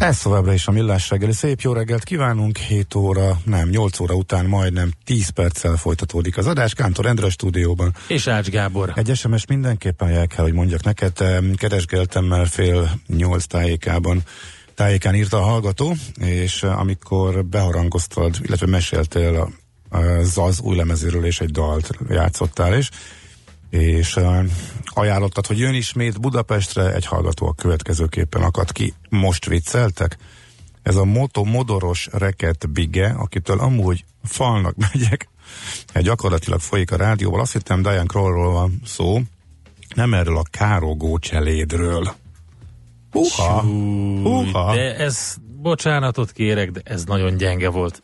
Ez továbbra is a Millás reggeli. Szép jó reggelt kívánunk. 7 óra, nem, 8 óra után majdnem 10 perccel folytatódik az adás. Kántor Endre stúdióban. És Ács Gábor. Egy SMS mindenképpen el kell, hogy mondjak neked. Keresgeltem már fél 8 tájékában tájékán írta a hallgató, és amikor beharangoztad, illetve meséltél az új lemezéről és egy dalt játszottál is, és ajánlottad, hogy jön ismét Budapestre, egy hallgató a következőképpen akadt ki. Most vicceltek? Ez a moto modoros reket bige, akitől amúgy falnak megyek, gyakorlatilag folyik a rádióval. Azt hittem Diane Krollról van szó, nem erről a károgó cselédről. Uha, Uha. De ez, bocsánatot kérek, de ez nagyon gyenge volt.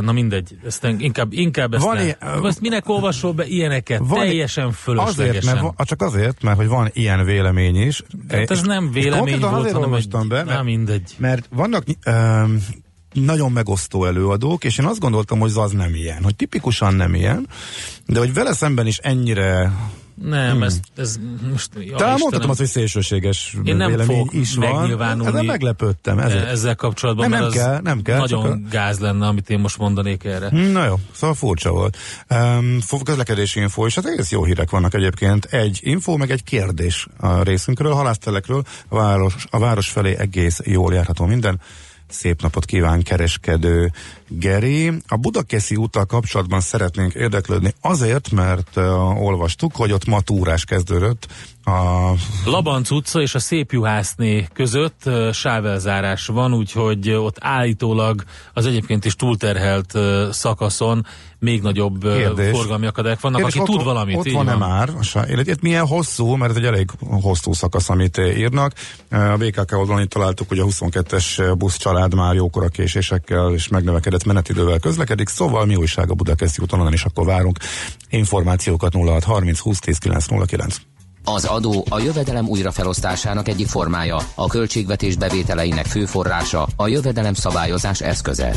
Na mindegy, ezt inkább, inkább ezt, van ne. Ilyen, ezt minek olvasol be ilyeneket? Van, Teljesen fölöslegesen. Azért, mert, csak azért, mert hogy van ilyen vélemény is. Hát ez nem vélemény volt, azért hanem egy, be, mert, na mindegy. Mert vannak um, nagyon megosztó előadók, és én azt gondoltam, hogy az nem ilyen, hogy tipikusan nem ilyen, de hogy vele szemben is ennyire nem, hmm. ez, ez most... Ja, Talán mondhatom azt, hogy szélsőséges Én nem vélemény is van. Ezen meglepődtem. Ezért. Ezzel kapcsolatban, nem, nem kell, nem kell. Nagyon a... gáz lenne, amit én most mondanék erre. Hmm, na jó, szóval furcsa volt. Um, közlekedési info, és hát egész jó hírek vannak egyébként. Egy info, meg egy kérdés a részünkről, halásztelekről. A város, a város felé egész jól járható minden. Szép napot kíván kereskedő Geri. A Budakeszi úttal kapcsolatban szeretnénk érdeklődni azért, mert uh, olvastuk, hogy ott ma túrás kezdődött. A... Labanc utca és a Szép Juhászné között uh, sávelzárás van, úgyhogy ott állítólag az egyébként is túlterhelt uh, szakaszon még nagyobb Kérdés. forgalmi akadályok vannak, Kérdés, aki ott, tud valamit. Ott van-e van. már? Illetve milyen hosszú, mert ez egy elég hosszú szakasz, amit írnak. A BKK oldalon itt találtuk, hogy a 22-es busz család már jókora késésekkel és megnövekedett menetidővel közlekedik, szóval mi újság a Budakeszi úton, is akkor várunk információkat 06 30 20 10 909. Az adó a jövedelem újrafelosztásának egyik formája, a költségvetés bevételeinek fő forrása, a jövedelem szabályozás eszköze.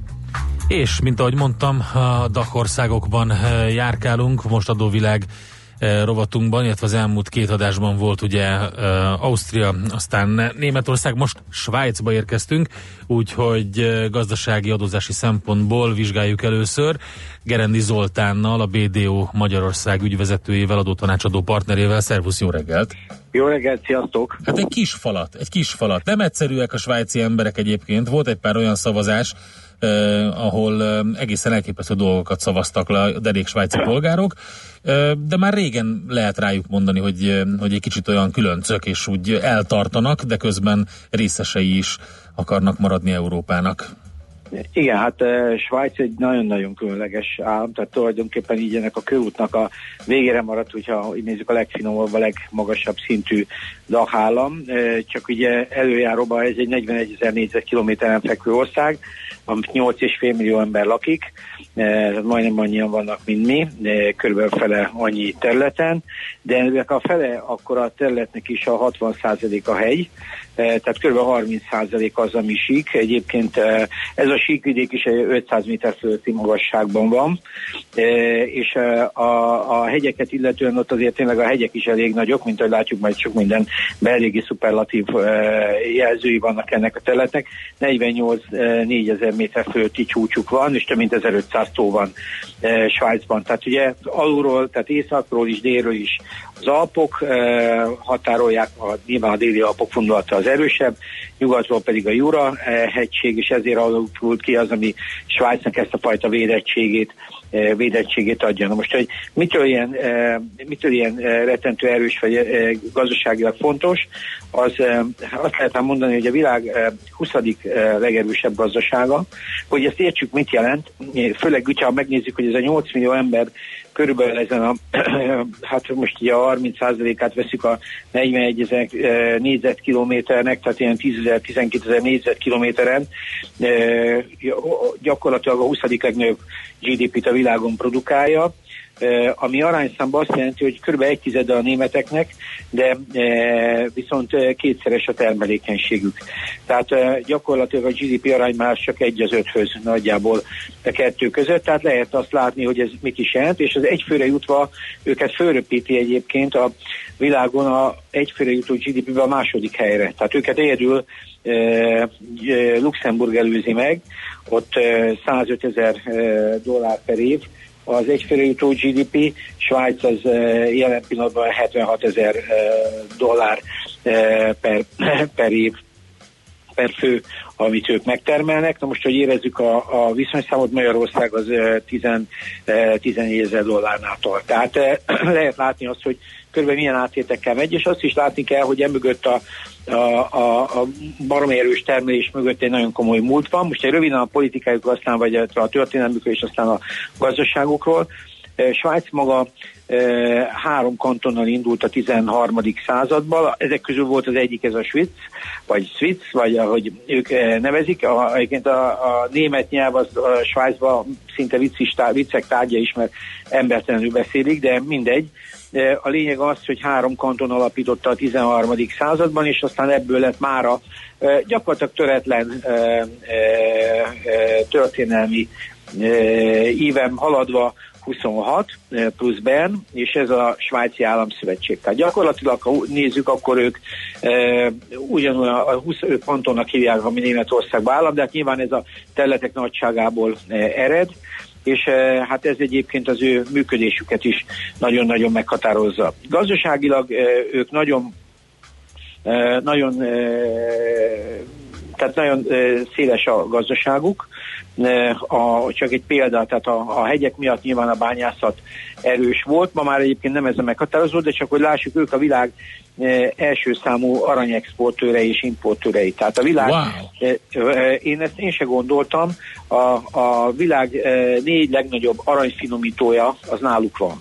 És, mint ahogy mondtam, a DAC országokban eh, járkálunk, most adóvilág eh, rovatunkban, illetve az elmúlt két adásban volt ugye eh, Ausztria, aztán Németország, most Svájcba érkeztünk, úgyhogy gazdasági adózási szempontból vizsgáljuk először Gerendi Zoltánnal, a BDO Magyarország ügyvezetőjével, adótanácsadó partnerével. Szervusz, jó reggelt! Jó reggelt, sziasztok! Hát egy kis falat, egy kis falat. Nem egyszerűek a svájci emberek egyébként. Volt egy pár olyan szavazás, ahol egészen elképesztő dolgokat szavaztak le a derék svájci polgárok, de már régen lehet rájuk mondani, hogy, hogy egy kicsit olyan különcök, és úgy eltartanak, de közben részesei is akarnak maradni Európának. Igen, hát Svájc egy nagyon-nagyon különleges állam, tehát tulajdonképpen így ennek a körútnak a végére maradt, hogyha így nézzük a legfinomabb, a legmagasabb szintű uh, csak ugye előjáróban ez egy 41 ezer négyzetkilométeren fekvő ország, amit 8,5 millió ember lakik, uh, majdnem annyian vannak, mint mi, körülbelül fele annyi területen, de ennek a fele akkor a területnek is a 60 a hegy, tehát kb. 30% az, ami sík. Egyébként ez a síkvidék is 500 méter fölötti magasságban van, és a, a hegyeket illetően ott azért tényleg a hegyek is elég nagyok, mint ahogy látjuk, majd sok minden eléggé szuperlatív jelzői vannak ennek a területnek. 48 4000 méter fölötti csúcsuk van, és több mint 1500 tó van Svájcban. Tehát ugye alulról, tehát északról is, délről is az Alpok határolják, a, nyilván a déli Alpok fundulata az erősebb, nyugatról pedig a Jura hegység, és ezért alakult ki az, ami Svájcnak ezt a fajta védettségét védettségét adja. Na most, hogy mitől ilyen, mitől ilyen rettentő erős vagy gazdaságilag fontos, az azt lehet mondani, hogy a világ 20. legerősebb gazdasága, hogy ezt értsük, mit jelent, főleg, hogyha megnézzük, hogy ez a 8 millió ember körülbelül ezen a, hát most ugye a 30%-át veszik a 41 ezer négyzetkilométernek, tehát ilyen 10 ezer, 12 ezer négyzetkilométeren, gyakorlatilag a 20. legnagyobb GDP-t a világon produkálja, ami arányszámban azt jelenti, hogy kb. egy tizede a németeknek, de viszont kétszeres a termelékenységük. Tehát gyakorlatilag a GDP arány már csak egy az öthöz nagyjából a kettő között, tehát lehet azt látni, hogy ez mit is jelent, és az egyfőre jutva őket fölröpíti egyébként a világon a egyfőre jutó GDP-be a második helyre. Tehát őket egyedül Luxemburg előzi meg, ott 105 ezer dollár per év, az egyfőre jutó GDP, Svájc az jelen pillanatban 76 ezer dollár per, per év per fő, amit ők megtermelnek. Na most, hogy érezzük a, a viszonyszámot, Magyarország az 10, 14 ezer dollárnál tart. Tehát lehet látni azt, hogy körülbelül milyen áttétekkel megy, és azt is látni kell, hogy emögött a, a, a, a baromi erős termelés mögött egy nagyon komoly múlt van. Most egy röviden a politikájuk, aztán vagy a történelmükről, és aztán a gazdaságukról. Svájc maga három kantonnal indult a 13. században, ezek közül volt az egyik ez a Swiss, vagy Swiss, vagy ahogy ők nevezik. A, egyébként a, a német nyelv az a Svájcban szinte viccis, viccek tárgya is, mert embertelenül beszélik, de mindegy. A lényeg az, hogy három kanton alapította a 13. században, és aztán ebből lett mára gyakorlatilag töretlen történelmi ívem haladva 26 plusz Bern, és ez a Svájci Államszövetség. Tehát gyakorlatilag, ha nézzük, akkor ők e, ugyanolyan a 25 kantonnak hívják, ami Németországban állam, de hát nyilván ez a területek nagyságából e, ered és e, hát ez egyébként az ő működésüket is nagyon-nagyon meghatározza. Gazdaságilag e, ők nagyon e, nagyon tehát nagyon széles a gazdaságuk. A, csak egy példa, tehát a, a hegyek miatt nyilván a bányászat erős volt, ma már egyébként nem ez a meghatározó, de csak hogy lássuk, ők a világ első számú aranyexportőre és importőrei. Tehát a világ, wow. én ezt én se gondoltam, a, a világ négy legnagyobb aranyfinomítója az náluk van.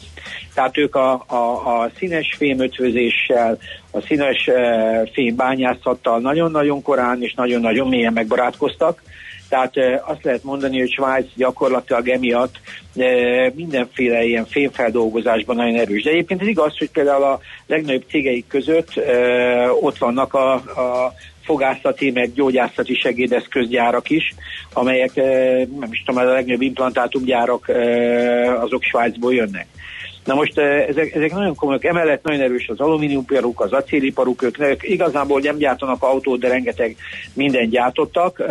Tehát ők a, a, a színes fémötvözéssel, a színes e, fémbányászattal nagyon-nagyon korán és nagyon-nagyon mélyen megbarátkoztak. Tehát azt lehet mondani, hogy Svájc gyakorlatilag emiatt mindenféle ilyen fémfeldolgozásban nagyon erős. De egyébként ez igaz, hogy például a legnagyobb cégeik között ott vannak a, a fogászati, meg gyógyászati segédeszközgyárak is, amelyek, nem is tudom, a legnagyobb implantátumgyárak azok Svájcból jönnek. Na most eh, ezek, ezek nagyon komolyak, emellett nagyon erős az alumíniumparuk, az acéliparuk, ők, ők igazából nem gyártanak autót, de rengeteg mindent gyártottak, eh,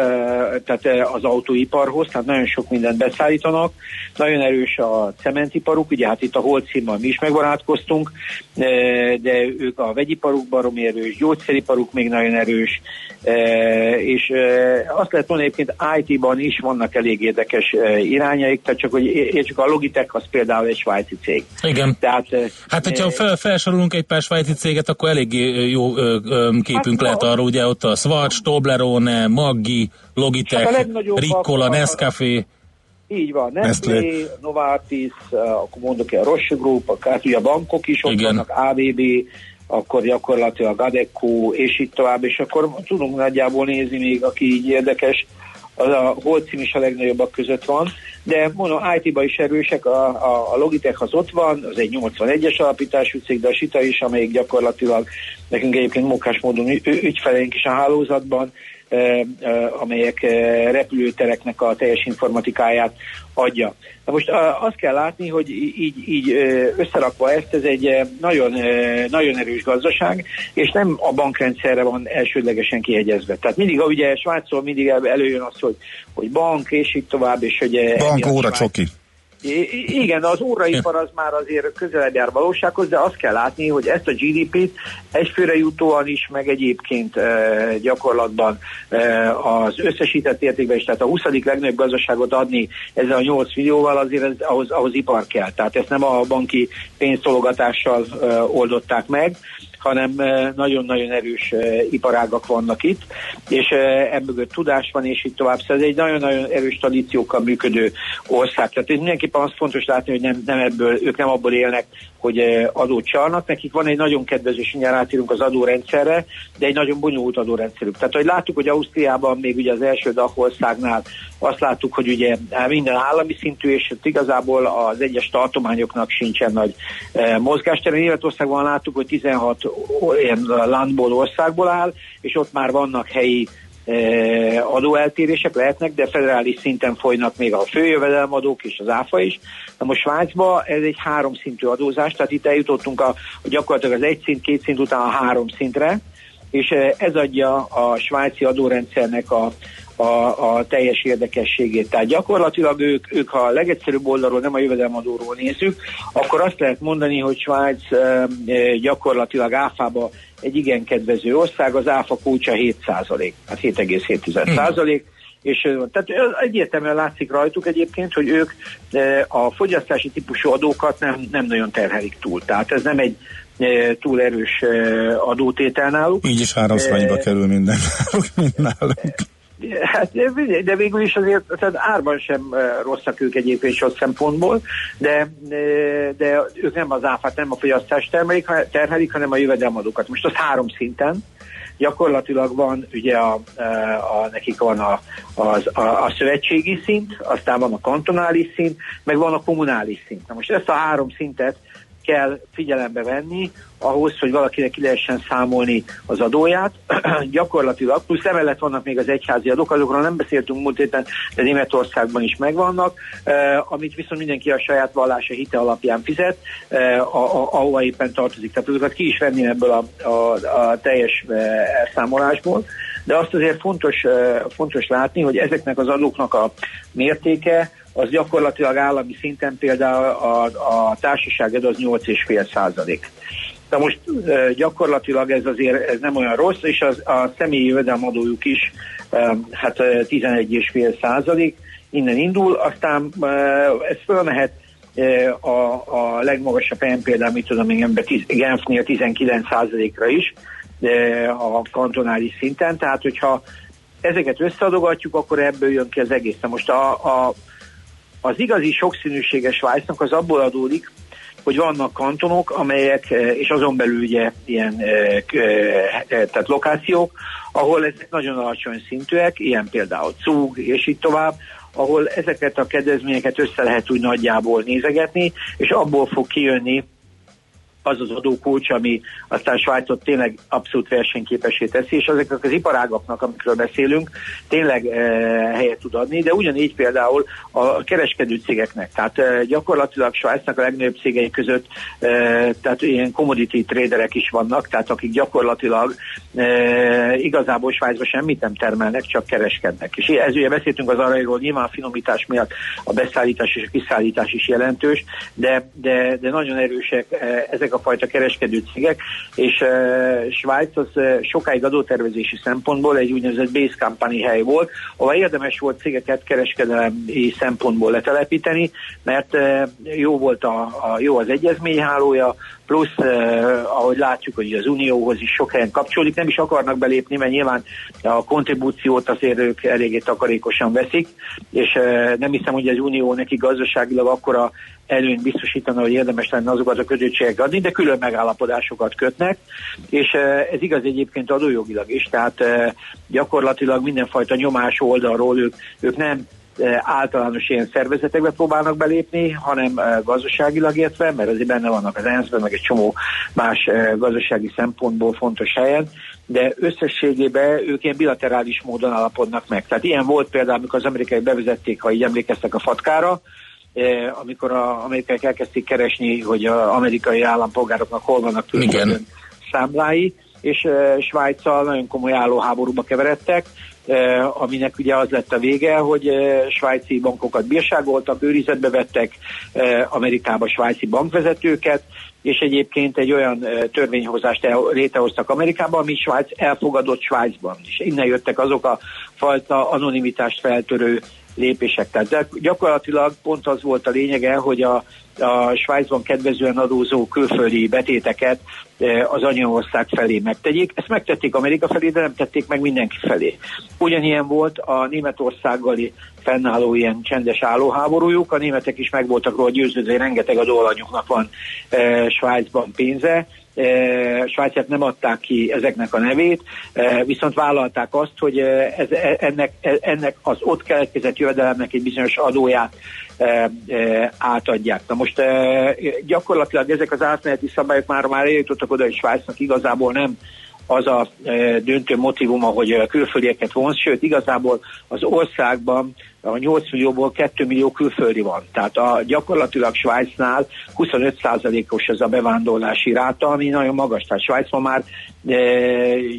tehát eh, az autóiparhoz, tehát nagyon sok mindent beszállítanak. Nagyon erős a cementiparuk, ugye hát itt a Holcimmal mi is megbarátkoztunk, de ők a vegyiparuk baromi erős, gyógyszeriparuk még nagyon erős, és azt lehet mondani, egyébként IT-ban is vannak elég érdekes irányaik, tehát csak hogy értsük, a Logitech az például egy svájci cég. Igen. Tehát, hát, hogyha fel, felsorolunk egy pár svájci céget, akkor elég jó ö, ö, képünk hát, lehet arra, ugye ott a Swatch, Toblerone, Maggi, Logitech, hát Ricola, Nescafé. Így van, Nestlé, Novartis, akkor mondok a Roche Group, hát ugye a bankok is ott Igen. vannak, ABB, akkor gyakorlatilag Adecco, és itt tovább, és akkor tudunk nagyjából nézni még, aki így érdekes, az a Holcim is a legnagyobbak között van, de mondom, IT-ba is erősek, a, a, a Logitech az ott van, az egy 81-es alapítású cég, de a Sita is, amelyik gyakorlatilag nekünk egyébként munkás módon ügyfeleink is a hálózatban, amelyek repülőtereknek a teljes informatikáját adja. Na most azt kell látni, hogy így, így összerakva ezt, ez egy nagyon, nagyon erős gazdaság, és nem a bankrendszerre van elsődlegesen kiegyezve. Tehát mindig, ugye Svájcról mindig előjön az, hogy, hogy bank, és így tovább, és hogy... Bank óra csoki. Igen, az óraipar az már azért közelebb jár valósághoz, de azt kell látni, hogy ezt a GDP-t egyfőre jutóan is, meg egyébként e, gyakorlatban e, az összesített értékben is, tehát a 20. legnagyobb gazdaságot adni ezzel a 8 millióval azért ez, ahhoz, ahhoz ipar kell. Tehát ezt nem a banki pénztologatással e, oldották meg, hanem nagyon-nagyon erős iparágak vannak itt, és ebből tudás van, és így tovább. Szóval ez egy nagyon-nagyon erős tradíciókkal működő ország. Tehát mindenképpen az fontos látni, hogy nem, nem ebből, ők nem abból élnek, hogy adót csalnak. Nekik van egy nagyon kedvező, és mindjárt átírunk az adórendszerre, de egy nagyon bonyolult adórendszerük. Tehát, hogy láttuk, hogy Ausztriában még ugye az első DAF országnál azt láttuk, hogy ugye minden állami szintű, és igazából az egyes tartományoknak sincsen nagy mozgástere. Németországban láttuk, hogy 16 olyan landból országból áll, és ott már vannak helyi adóeltérések lehetnek, de federális szinten folynak még a főjövedelemadók és az áfa is. Na most Svájcban ez egy háromszintű adózás, tehát itt eljutottunk a, a gyakorlatilag az egy szint, két szint után a három szintre, és ez adja a svájci adórendszernek a, a, a teljes érdekességét. Tehát gyakorlatilag ők, ők, ha a legegyszerűbb oldalról, nem a jövedelemadóról nézzük, akkor azt lehet mondani, hogy Svájc gyakorlatilag áfába egy igen kedvező ország, az áfa kulcsa 7 százalék, hát 7,7 százalék. Hmm és tehát egyértelműen látszik rajtuk egyébként, hogy ők a fogyasztási típusú adókat nem, nem nagyon terhelik túl. Tehát ez nem egy túl erős adótétel náluk. Így is háromszor annyiba kerül minden náluk. Hát, de végül is azért tehát árban sem rosszak ők egyébként sok szempontból, de, de ők nem az áfát, nem a fogyasztást termelik, terhelik, hanem a jövedelmadókat. Most az három szinten, gyakorlatilag van, ugye a, a, nekik van a, az, a, a szövetségi szint, aztán van a kantonális szint, meg van a kommunális szint. Na most ezt a három szintet kell figyelembe venni ahhoz, hogy valakinek ki lehessen számolni az adóját. Gyakorlatilag, plusz emellett vannak még az egyházi adók, azokról nem beszéltünk múlt héten, de Németországban is megvannak, eh, amit viszont mindenki a saját vallása hite alapján fizet, eh, ahova éppen tartozik. Tehát azokat ki is venni ebből a, a, a teljes eh, elszámolásból. De azt azért fontos, eh, fontos látni, hogy ezeknek az adóknak a mértéke az gyakorlatilag állami szinten például a, a társaság az 8,5 százalék. De most gyakorlatilag ez azért ez nem olyan rossz, és az, a személyi jövedelemadójuk is hát 11,5 százalék, innen indul, aztán ez fölmehet a, a legmagasabb helyen például, mit tudom én, Genfnél 19 százalékra is a kantonális szinten, tehát hogyha ezeket összeadogatjuk, akkor ebből jön ki az egész. Most a, a, az igazi sokszínűséges Svájcnak az abból adódik, hogy vannak kantonok, amelyek, eh, és azon belül ugye ilyen eh, eh, tehát lokációk, ahol ezek nagyon alacsony szintűek, ilyen például Cúg, és így tovább, ahol ezeket a kedvezményeket össze lehet úgy nagyjából nézegetni, és abból fog kijönni az az adókulcs, ami aztán Svájcot tényleg abszolút versenyképesé teszi, és ezeknek az iparágaknak, amikről beszélünk, tényleg e, helyet tud adni, de ugyanígy például a kereskedő cégeknek. Tehát e, gyakorlatilag Svájcnak a legnagyobb cégei között e, tehát ilyen commodity traderek is vannak, tehát akik gyakorlatilag e, igazából Svájcban semmit nem termelnek, csak kereskednek. És ez ugye beszéltünk az aranyról, nyilván a finomítás miatt a beszállítás és a kiszállítás is jelentős, de, de, de nagyon erősek ezek a fajta kereskedő cégek, és uh, Svájc az uh, sokáig adótervezési szempontból egy úgynevezett base company hely volt, ahol érdemes volt cégeket kereskedelmi szempontból letelepíteni, mert uh, jó volt a, a jó az egyezményhálója, plusz, eh, ahogy látjuk, hogy az Unióhoz is sok helyen kapcsolódik, nem is akarnak belépni, mert nyilván a kontribúciót azért ők eléggé takarékosan veszik, és eh, nem hiszem, hogy az Unió neki gazdaságilag akkora előnyt biztosítana, hogy érdemes lenne azokat a kötöttségeket adni, de külön megállapodásokat kötnek, és eh, ez igaz egyébként adójogilag is, tehát eh, gyakorlatilag mindenfajta nyomás oldalról ők, ők nem Eh, általános ilyen szervezetekbe próbálnak belépni, hanem gazdaságilag értve, mert azért benne vannak az ensz meg egy csomó más gazdasági szempontból fontos helyen, de összességében ők ilyen bilaterális módon alapodnak meg. Tehát ilyen volt például, amikor az amerikai bevezették, ha így emlékeztek a fatkára, amikor az amerikai elkezdték keresni, hogy az amerikai állampolgároknak hol vannak számlái, és Svájccal nagyon komoly állóháborúba keveredtek, aminek ugye az lett a vége, hogy svájci bankokat bírságoltak, őrizetbe vettek Amerikába svájci bankvezetőket, és egyébként egy olyan törvényhozást létrehoztak Amerikában, ami Svájc elfogadott Svájcban. És innen jöttek azok a fajta anonimitást feltörő lépések. Tehát gyakorlatilag pont az volt a lényege, hogy a, a Svájcban kedvezően adózó külföldi betéteket e, az anyaország felé megtegyék. Ezt megtették Amerika felé, de nem tették meg mindenki felé. Ugyanilyen volt a Németországgal fennálló ilyen csendes állóháborújuk. A németek is meg voltak róla győződve, hogy rengeteg a dollanyoknak van e, Svájcban pénze, E, Svájciát nem adták ki ezeknek a nevét, e, viszont vállalták azt, hogy e, ez, ennek, ennek az ott keletkezett jövedelemnek egy bizonyos adóját átadják. Na most gyakorlatilag ezek az átmeneti szabályok már már eljutottak oda, hogy Svájcnak igazából nem az a döntő motivuma, hogy külföldieket vonz, sőt igazából az országban a 8 millióból 2 millió külföldi van. Tehát a, gyakorlatilag Svájcnál 25%-os ez a bevándorlási ráta, ami nagyon magas. Tehát Svájc már e,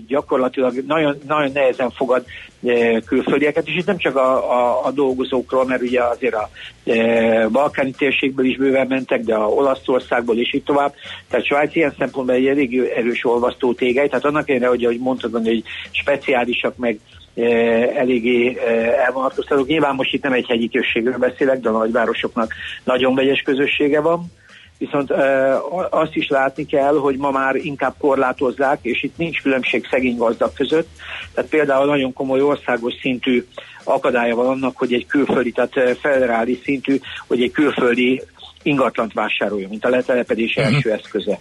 gyakorlatilag nagyon, nagyon nehezen fogad e, külföldieket, és itt nem csak a, a, a dolgozókról, mert ugye azért a e, balkáni térségből is bőven mentek, de a Olaszországból is itt tovább. Tehát Svájc ilyen szempontból egy elég erős olvasztó tégely, tehát annak ellenére, hogy, hogy mondtad, hogy speciálisak meg eléggé elvonatkoztatók. Nyilván most itt nem egy hegyi községről beszélek, de a nagyvárosoknak nagyon vegyes közössége van. Viszont azt is látni kell, hogy ma már inkább korlátozzák, és itt nincs különbség szegény gazdag között. Tehát például nagyon komoly országos szintű akadálya van annak, hogy egy külföldi, tehát federális szintű, hogy egy külföldi ingatlant vásároljon, mint a letelepedés uh-huh. első eszköze.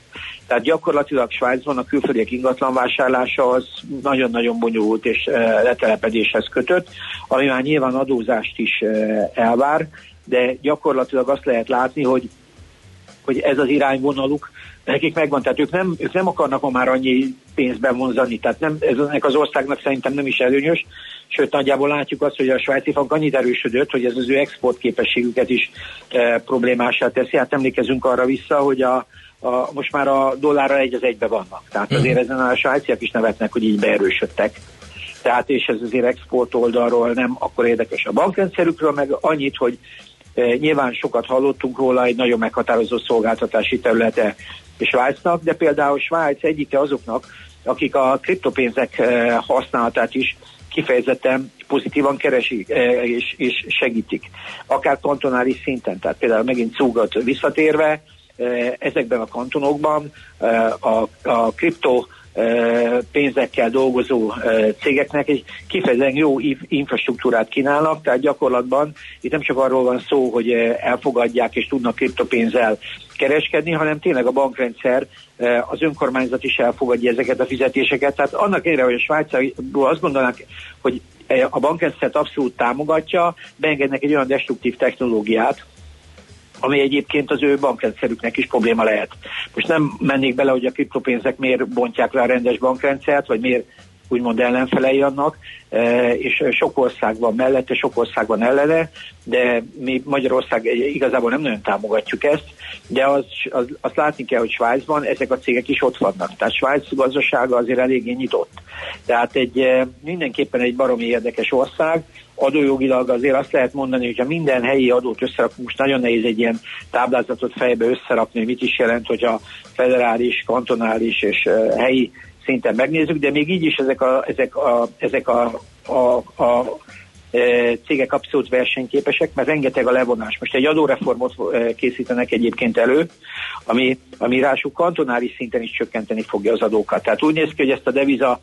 Tehát gyakorlatilag Svájcban a külföldiek ingatlan vásárlása az nagyon-nagyon bonyolult és e, letelepedéshez kötött, ami már nyilván adózást is e, elvár, de gyakorlatilag azt lehet látni, hogy hogy ez az irányvonaluk nekik megvan, tehát ők nem, ők nem akarnak ma már annyi pénzben vonzani, tehát nem, ez ennek az országnak szerintem nem is előnyös, sőt nagyjából látjuk azt, hogy a svájci frank annyit erősödött, hogy ez az ő exportképességüket is e, problémásá teszi. Hát emlékezünk arra vissza, hogy a, a, most már a dollárra egy az egybe vannak. Tehát azért uh-huh. ezen a svájciak is nevetnek, hogy így beerősödtek. Tehát és ez azért export oldalról nem akkor érdekes a bankrendszerükről, meg annyit, hogy nyilván sokat hallottunk róla, egy nagyon meghatározó szolgáltatási területe Svájcnak, de például Svájc egyike azoknak, akik a kriptopénzek e, használatát is kifejezetten pozitívan keresik e, és, és segítik. Akár kantonális szinten, tehát például megint Cúgat visszatérve, ezekben a kantonokban a, a kripto pénzekkel dolgozó cégeknek egy kifejezetten jó infrastruktúrát kínálnak, tehát gyakorlatban itt nem csak arról van szó, hogy elfogadják és tudnak kriptopénzzel kereskedni, hanem tényleg a bankrendszer, az önkormányzat is elfogadja ezeket a fizetéseket. Tehát annak ellenére, hogy a Svájcból azt gondolnak, hogy a bankrendszert abszolút támogatja, beengednek egy olyan destruktív technológiát, ami egyébként az ő bankrendszerüknek is probléma lehet. Most nem mennék bele, hogy a kriptopénzek miért bontják le a rendes bankrendszert, vagy miért úgymond ellenfelei annak, e, és sok ország van mellette, sok ország van ellene, de mi Magyarország igazából nem nagyon támogatjuk ezt, de az, az, látni kell, hogy Svájcban ezek a cégek is ott vannak. Tehát Svájc gazdasága azért eléggé nyitott. Tehát egy, e, mindenképpen egy baromi érdekes ország, adójogilag azért azt lehet mondani, hogy ha minden helyi adót összerakunk, most nagyon nehéz egy ilyen táblázatot fejbe összerakni, hogy mit is jelent, hogy a federális, kantonális és helyi szinten megnézzük, de még így is ezek a, ezek a, ezek a, a, a cégek abszolút versenyképesek, mert rengeteg a levonás. Most egy adóreformot készítenek egyébként elő, ami, ami rásuk kantonális szinten is csökkenteni fogja az adókat. Tehát úgy néz ki, hogy ezt a deviza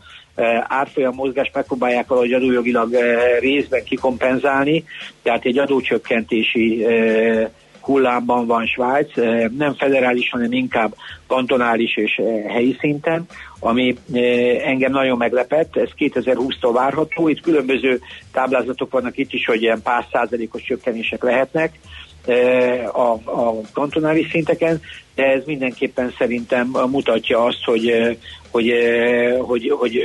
árfolyam mozgást megpróbálják valahogy adójogilag részben kikompenzálni, tehát egy adócsökkentési hullámban van Svájc, nem federális, hanem inkább kantonális és helyi szinten, ami engem nagyon meglepett, ez 2020-tól várható, itt különböző táblázatok vannak itt is, hogy ilyen pár százalékos csökkenések lehetnek, a, a kantonális szinteken, de ez mindenképpen szerintem mutatja azt, hogy, hogy, hogy, hogy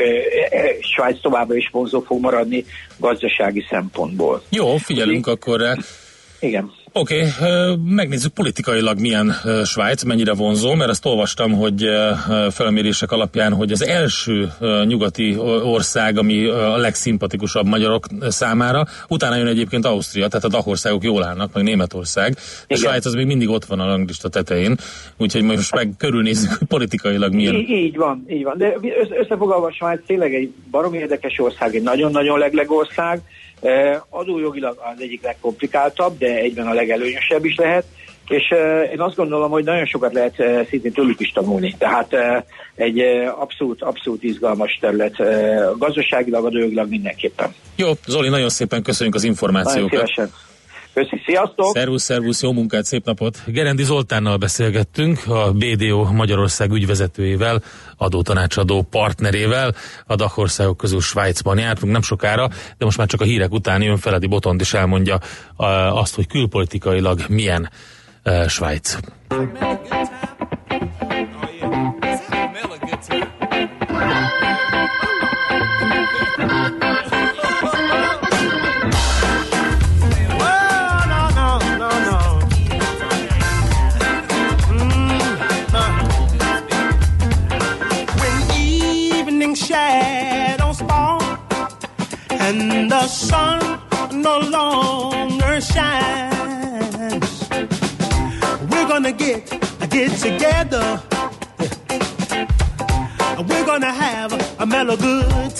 Svájc továbbra is vonzó fog maradni gazdasági szempontból. Jó, figyelünk akkor rá. Igen. Oké, okay, megnézzük politikailag milyen Svájc, mennyire vonzó, mert azt olvastam, hogy felmérések alapján, hogy az első nyugati ország, ami a legszimpatikusabb magyarok számára, utána jön egyébként Ausztria, tehát a Dachországok jól állnak, meg Németország. A Svájc az még mindig ott van a ranglista tetején, úgyhogy most meg körülnézzük, hogy politikailag milyen. Így, így van, így van. De összefoglalva a Svájc tényleg egy baromi érdekes ország, egy nagyon-nagyon legleg ország, Adójogilag az egyik legkomplikáltabb, de egyben a legelőnyösebb is lehet, és én azt gondolom, hogy nagyon sokat lehet szintén tőlük is tanulni. Tehát egy abszolút, abszolút izgalmas terület, gazdaságilag, adójogilag mindenképpen. Jó, Zoli, nagyon szépen köszönjük az információkat. Nagyon szívesen. Köszi, sziasztok! Szervusz, szervusz, jó munkát, szép napot! Gerendi Zoltánnal beszélgettünk, a BDO Magyarország ügyvezetőjével, adótanácsadó partnerével, a Dachországok közül Svájcban jártunk nem sokára, de most már csak a hírek után jön Feledi Botond is elmondja azt, hogy külpolitikailag milyen uh, Svájc. Together. We're gonna have a mellow good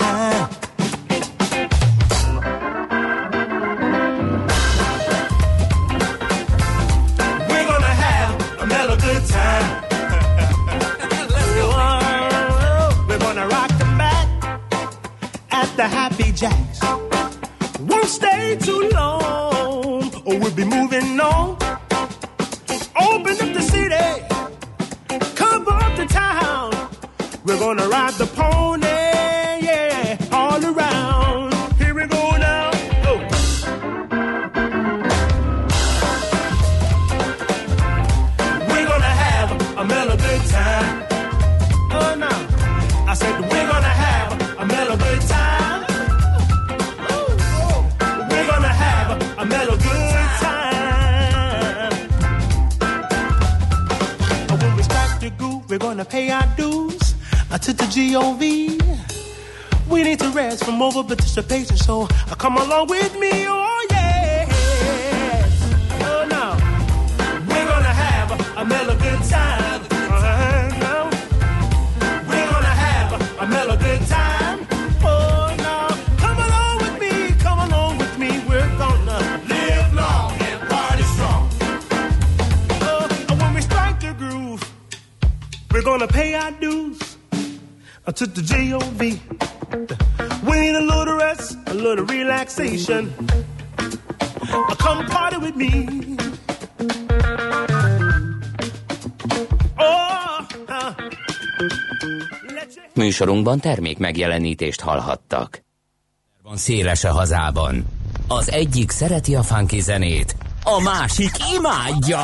the poem. From over participation, so uh, come along with me, oh yeah. Oh no, we're gonna have a mellow good time. Uh-huh. We're gonna have a mellow good time. Oh no, come along with me, come along with me. We're gonna live long and party strong. Oh, when we strike the groove, we're gonna pay our dues uh, to the G-O-V. We need a little rest, a little relaxation. Come party with me. Oh, uh. Műsorunkban termék megjelenítést hallhattak. Van széles a hazában. Az egyik szereti a funky zenét, a másik imádja.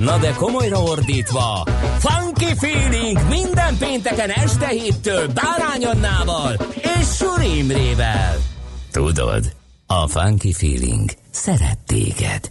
Na de komolyra ordítva, Funky Feeling minden pénteken este héttől Bárány Annával és Suri Imrével. Tudod, a Funky Feeling szeret téged.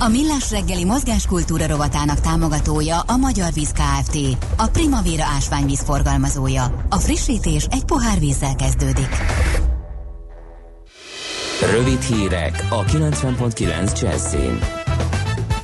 A Millás reggeli mozgáskultúra rovatának támogatója a Magyar Víz Kft. A Primavera ásványvíz forgalmazója. A frissítés egy pohár vízzel kezdődik. rövid hírek a 90.9 Jazzin.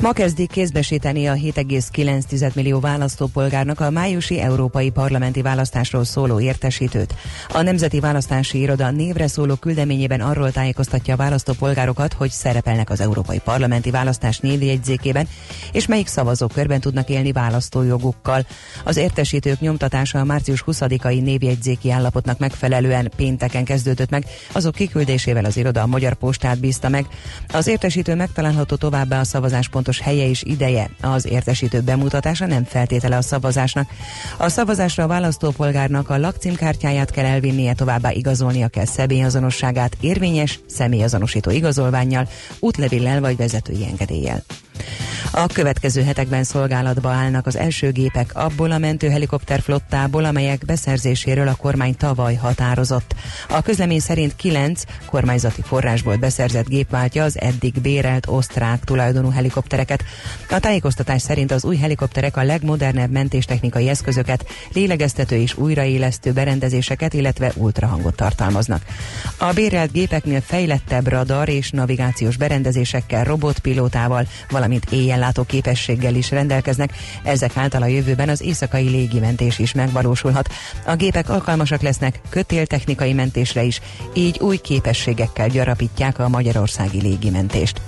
Ma kezdik kézbesíteni a 7,9 millió választópolgárnak a májusi európai parlamenti választásról szóló értesítőt. A Nemzeti Választási Iroda névre szóló küldeményében arról tájékoztatja a választópolgárokat, hogy szerepelnek az európai parlamenti választás névjegyzékében, és melyik szavazókörben tudnak élni választójogukkal. Az értesítők nyomtatása a március 20-ai névjegyzéki állapotnak megfelelően pénteken kezdődött meg, azok kiküldésével az iroda a Magyar Postát bízta meg. Az értesítő megtalálható továbbá a szavazás pontos helye és ideje. Az értesítő bemutatása nem feltétele a szavazásnak. A szavazásra a választópolgárnak a lakcímkártyáját kell elvinnie, továbbá igazolnia kell személyazonosságát érvényes személyazonosító igazolványjal, útlevéllel vagy vezetői engedéllyel. A következő hetekben szolgálatba állnak az első gépek abból a mentőhelikopterflottából, amelyek beszerzéséről a kormány tavaly határozott. A közlemény szerint kilenc kormányzati forrásból beszerzett gép váltja az eddig bérelt osztrák tulajdonú helikoptereket. A tájékoztatás szerint az új helikopterek a legmodernebb mentéstechnikai eszközöket, lélegeztető és újraélesztő berendezéseket, illetve ultrahangot tartalmaznak. A bérelt gépeknél fejlettebb radar és navigációs berendezésekkel, robotpilótával, valamint éjjellátó képességgel is rendelkeznek, ezek által a jövőben az éjszakai légimentés is megvalósulhat. A gépek alkalmasak lesznek kötéltechnikai mentésre is, így új képességekkel gyarapítják a magyarországi légimentést.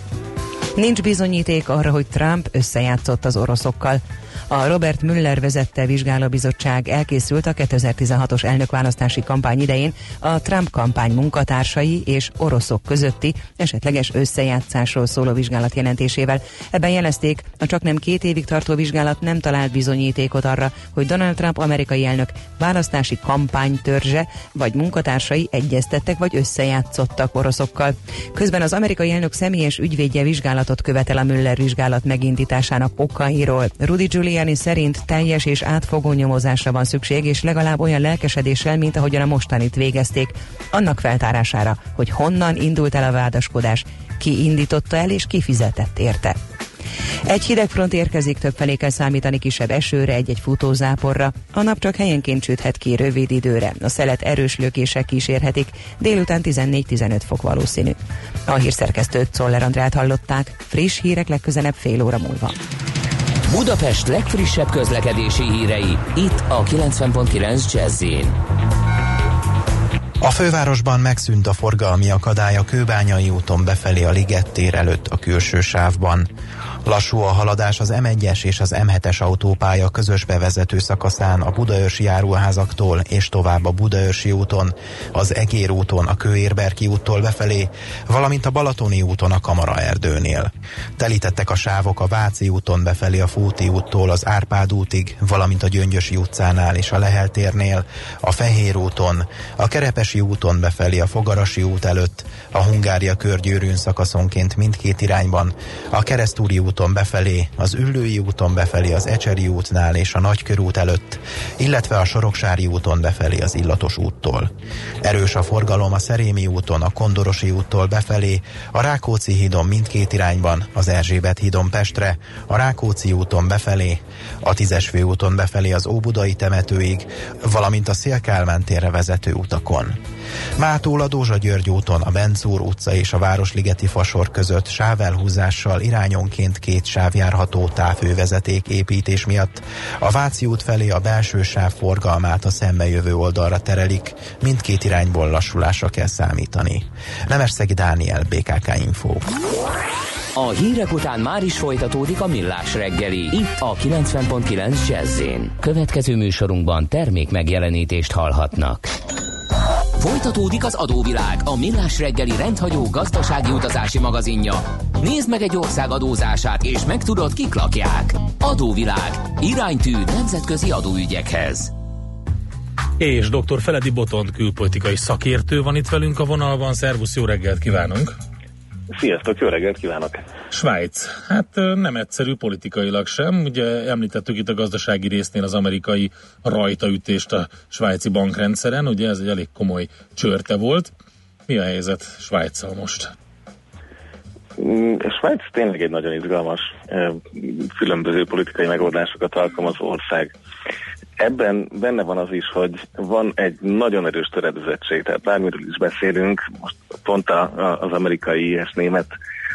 Nincs bizonyíték arra, hogy Trump összejátszott az oroszokkal. A Robert Müller vezette vizsgálóbizottság elkészült a 2016-os elnökválasztási kampány idején a Trump kampány munkatársai és oroszok közötti esetleges összejátszásról szóló vizsgálat jelentésével. Ebben jelezték, a csak nem két évig tartó vizsgálat nem talált bizonyítékot arra, hogy Donald Trump amerikai elnök választási kampánytörzse vagy munkatársai egyeztettek vagy összejátszottak oroszokkal. Közben az amerikai elnök személyes ügyvédje vizsgálatot követel a Müller vizsgálat megindításának okairól. Rudy Giuliani Giuliani szerint teljes és átfogó nyomozásra van szükség, és legalább olyan lelkesedéssel, mint ahogyan a mostanit végezték, annak feltárására, hogy honnan indult el a vádaskodás, ki indította el és ki fizetett érte. Egy hideg front érkezik, többfelé kell számítani kisebb esőre, egy-egy futózáporra. A nap csak helyenként süthet ki rövid időre. A szelet erős lökések kísérhetik, délután 14-15 fok valószínű. A hírszerkesztőt Czoller Andrát hallották, friss hírek legközelebb fél óra múlva. Budapest legfrissebb közlekedési hírei, itt a 90.9 jazz a fővárosban megszűnt a forgalmi akadály a Kőbányai úton befelé a Ligettér előtt a külső sávban. Lassú a haladás az M1-es és az M7-es autópálya közös bevezető szakaszán a Budaörsi járóházaktól és tovább a Budaörsi úton, az Egér úton a Kőérberki úttól befelé, valamint a Balatoni úton a Kamara erdőnél. Telítettek a sávok a Váci úton befelé a Fúti úttól az Árpád útig, valamint a Gyöngyösi utcánál és a Lehel térnél, a Fehér úton, a Kerepesi úton befelé a Fogarasi út előtt, a Hungária körgyűrűn szakaszonként mindkét irányban, a Keresztúri út úton befelé, az Üllői úton befelé az Ecseri útnál és a Nagykörút előtt, illetve a Soroksári úton befelé az Illatos úttól. Erős a forgalom a Szerémi úton, a Kondorosi úttól befelé, a Rákóczi hídon mindkét irányban, az Erzsébet hídon Pestre, a Rákóczi úton befelé, a Tízes úton befelé az Óbudai temetőig, valamint a Szélkálmán térre vezető utakon. Mától a Dózsa György úton, a Bencúr utca és a Városligeti fasor között sávelhúzással irányonként két sáv járható távhővezeték építés miatt a Váci út felé a belső sáv forgalmát a szembejövő oldalra terelik, mindkét irányból lassulásra kell számítani. Nemesszegi Dániel, BKK Info. A hírek után már is folytatódik a millás reggeli, itt a 90.9 jazz Következő műsorunkban termék megjelenítést hallhatnak. Folytatódik az adóvilág, a millás reggeli rendhagyó gazdasági utazási magazinja. Nézd meg egy ország adózását, és megtudod, kik lakják. Adóvilág. Iránytű nemzetközi adóügyekhez. És dr. Feledi Botond külpolitikai szakértő van itt velünk a vonalban. Szervusz, jó reggelt kívánunk! Sziasztok, jó reggelt kívánok! Svájc. Hát nem egyszerű politikailag sem. Ugye említettük itt a gazdasági résznél az amerikai rajtaütést a svájci bankrendszeren. Ugye ez egy elég komoly csörte volt. Mi a helyzet Svájccal most? Mm, Svájc tényleg egy nagyon izgalmas, különböző politikai megoldásokat alkalmazó ország. Ebben benne van az is, hogy van egy nagyon erős töredezettség, tehát bármiről is beszélünk, most pont a, a, az amerikai és német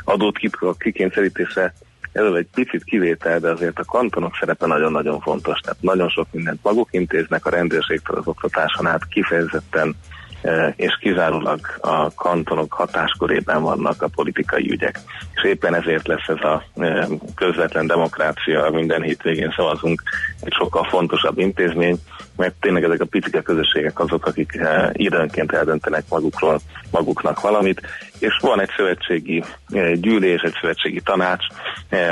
adót kikényszerítésre ez egy picit kivétel, de azért a kantonok szerepe nagyon-nagyon fontos. Tehát nagyon sok mindent maguk intéznek, a rendőrségtől az oktatáson át kifejezetten és kizárólag a kantonok hatáskörében vannak a politikai ügyek. És éppen ezért lesz ez a e, közvetlen demokrácia, minden hétvégén szavazunk, egy sokkal fontosabb intézmény, mert tényleg ezek a picike közösségek azok, akik e, időnként eldöntenek magukról, maguknak valamit, és van egy szövetségi gyűlés, egy szövetségi tanács,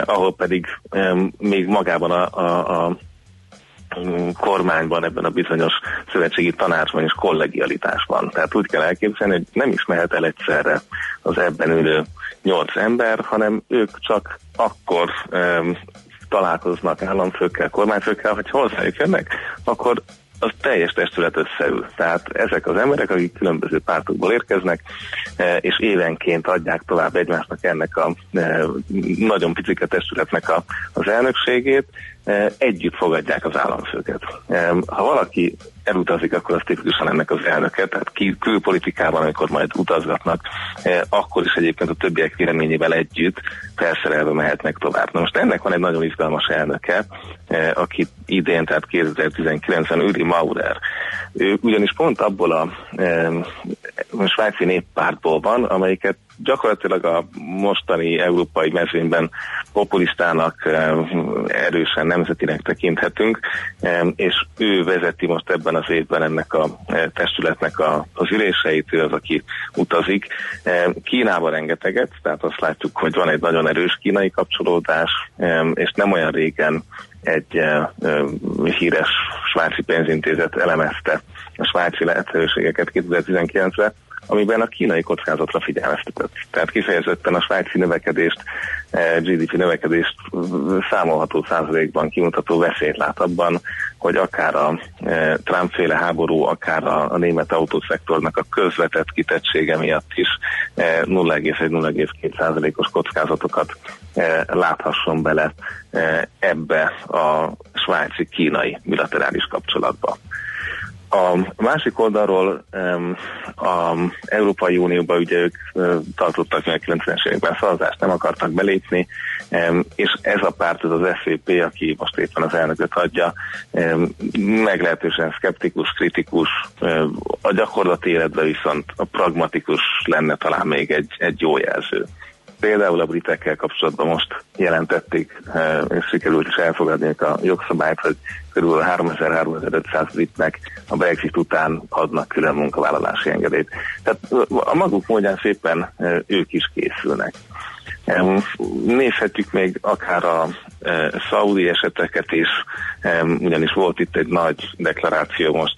ahol pedig még magában a, a, a kormányban, ebben a bizonyos szövetségi tanácsban is kollegialitás van. Tehát úgy kell elképzelni, hogy nem is mehet el egyszerre az ebben ülő nyolc ember, hanem ők csak akkor um, találkoznak államfőkkel, kormányfőkkel, hogy hozzájuk jönnek, akkor az teljes testület összeül. Tehát ezek az emberek, akik különböző pártokból érkeznek, e, és évenként adják tovább egymásnak ennek a e, nagyon picike testületnek a, az elnökségét, együtt fogadják az államfőket. Ha valaki elutazik, akkor az tipikusan ennek az elnöke, tehát külpolitikában, amikor majd utazgatnak, akkor is egyébként a többiek véleményével együtt felszerelve mehetnek tovább. Na most ennek van egy nagyon izgalmas elnöke, aki idén, tehát 2019-ben Üri Maurer. Ő ugyanis pont abból a e, svájci néppártból van, amelyiket gyakorlatilag a mostani európai mezőnyben populistának erősen nemzetinek tekinthetünk, és ő vezeti most ebben az évben ennek a testületnek a, az üléseit, ő az, aki utazik. Kínába rengeteget, tehát azt látjuk, hogy van egy nagyon erős kínai kapcsolódás, és nem olyan régen egy híres svájci pénzintézet elemezte a svájci lehetőségeket 2019-re, amiben a kínai kockázatra figyelmeztetett. Tehát kifejezetten a svájci növekedést, GDP növekedést számolható százalékban kimutató veszélyt lát abban, hogy akár a Trump-féle háború, akár a, német autószektornak a közvetett kitettsége miatt is 0,1-0,2 százalékos kockázatokat láthasson bele ebbe a svájci-kínai bilaterális kapcsolatba. A másik oldalról a Európai Unióban ugye ők tartottak meg 90-es években szavazást, nem akartak belépni, és ez a párt, ez az SZP, aki most éppen az elnököt adja, meglehetősen szkeptikus, kritikus, a gyakorlati életben viszont a pragmatikus lenne talán még egy, egy jó jelző. Például a britekkel kapcsolatban most jelentették, eh, és sikerült is elfogadni a jogszabályt, hogy kb. 3300-3500 britnek a Brexit után adnak külön munkavállalási engedélyt. Tehát a maguk módján szépen eh, ők is készülnek. Nézhetjük még akár a e, szaudi eseteket is, ugyanis volt itt egy nagy deklaráció most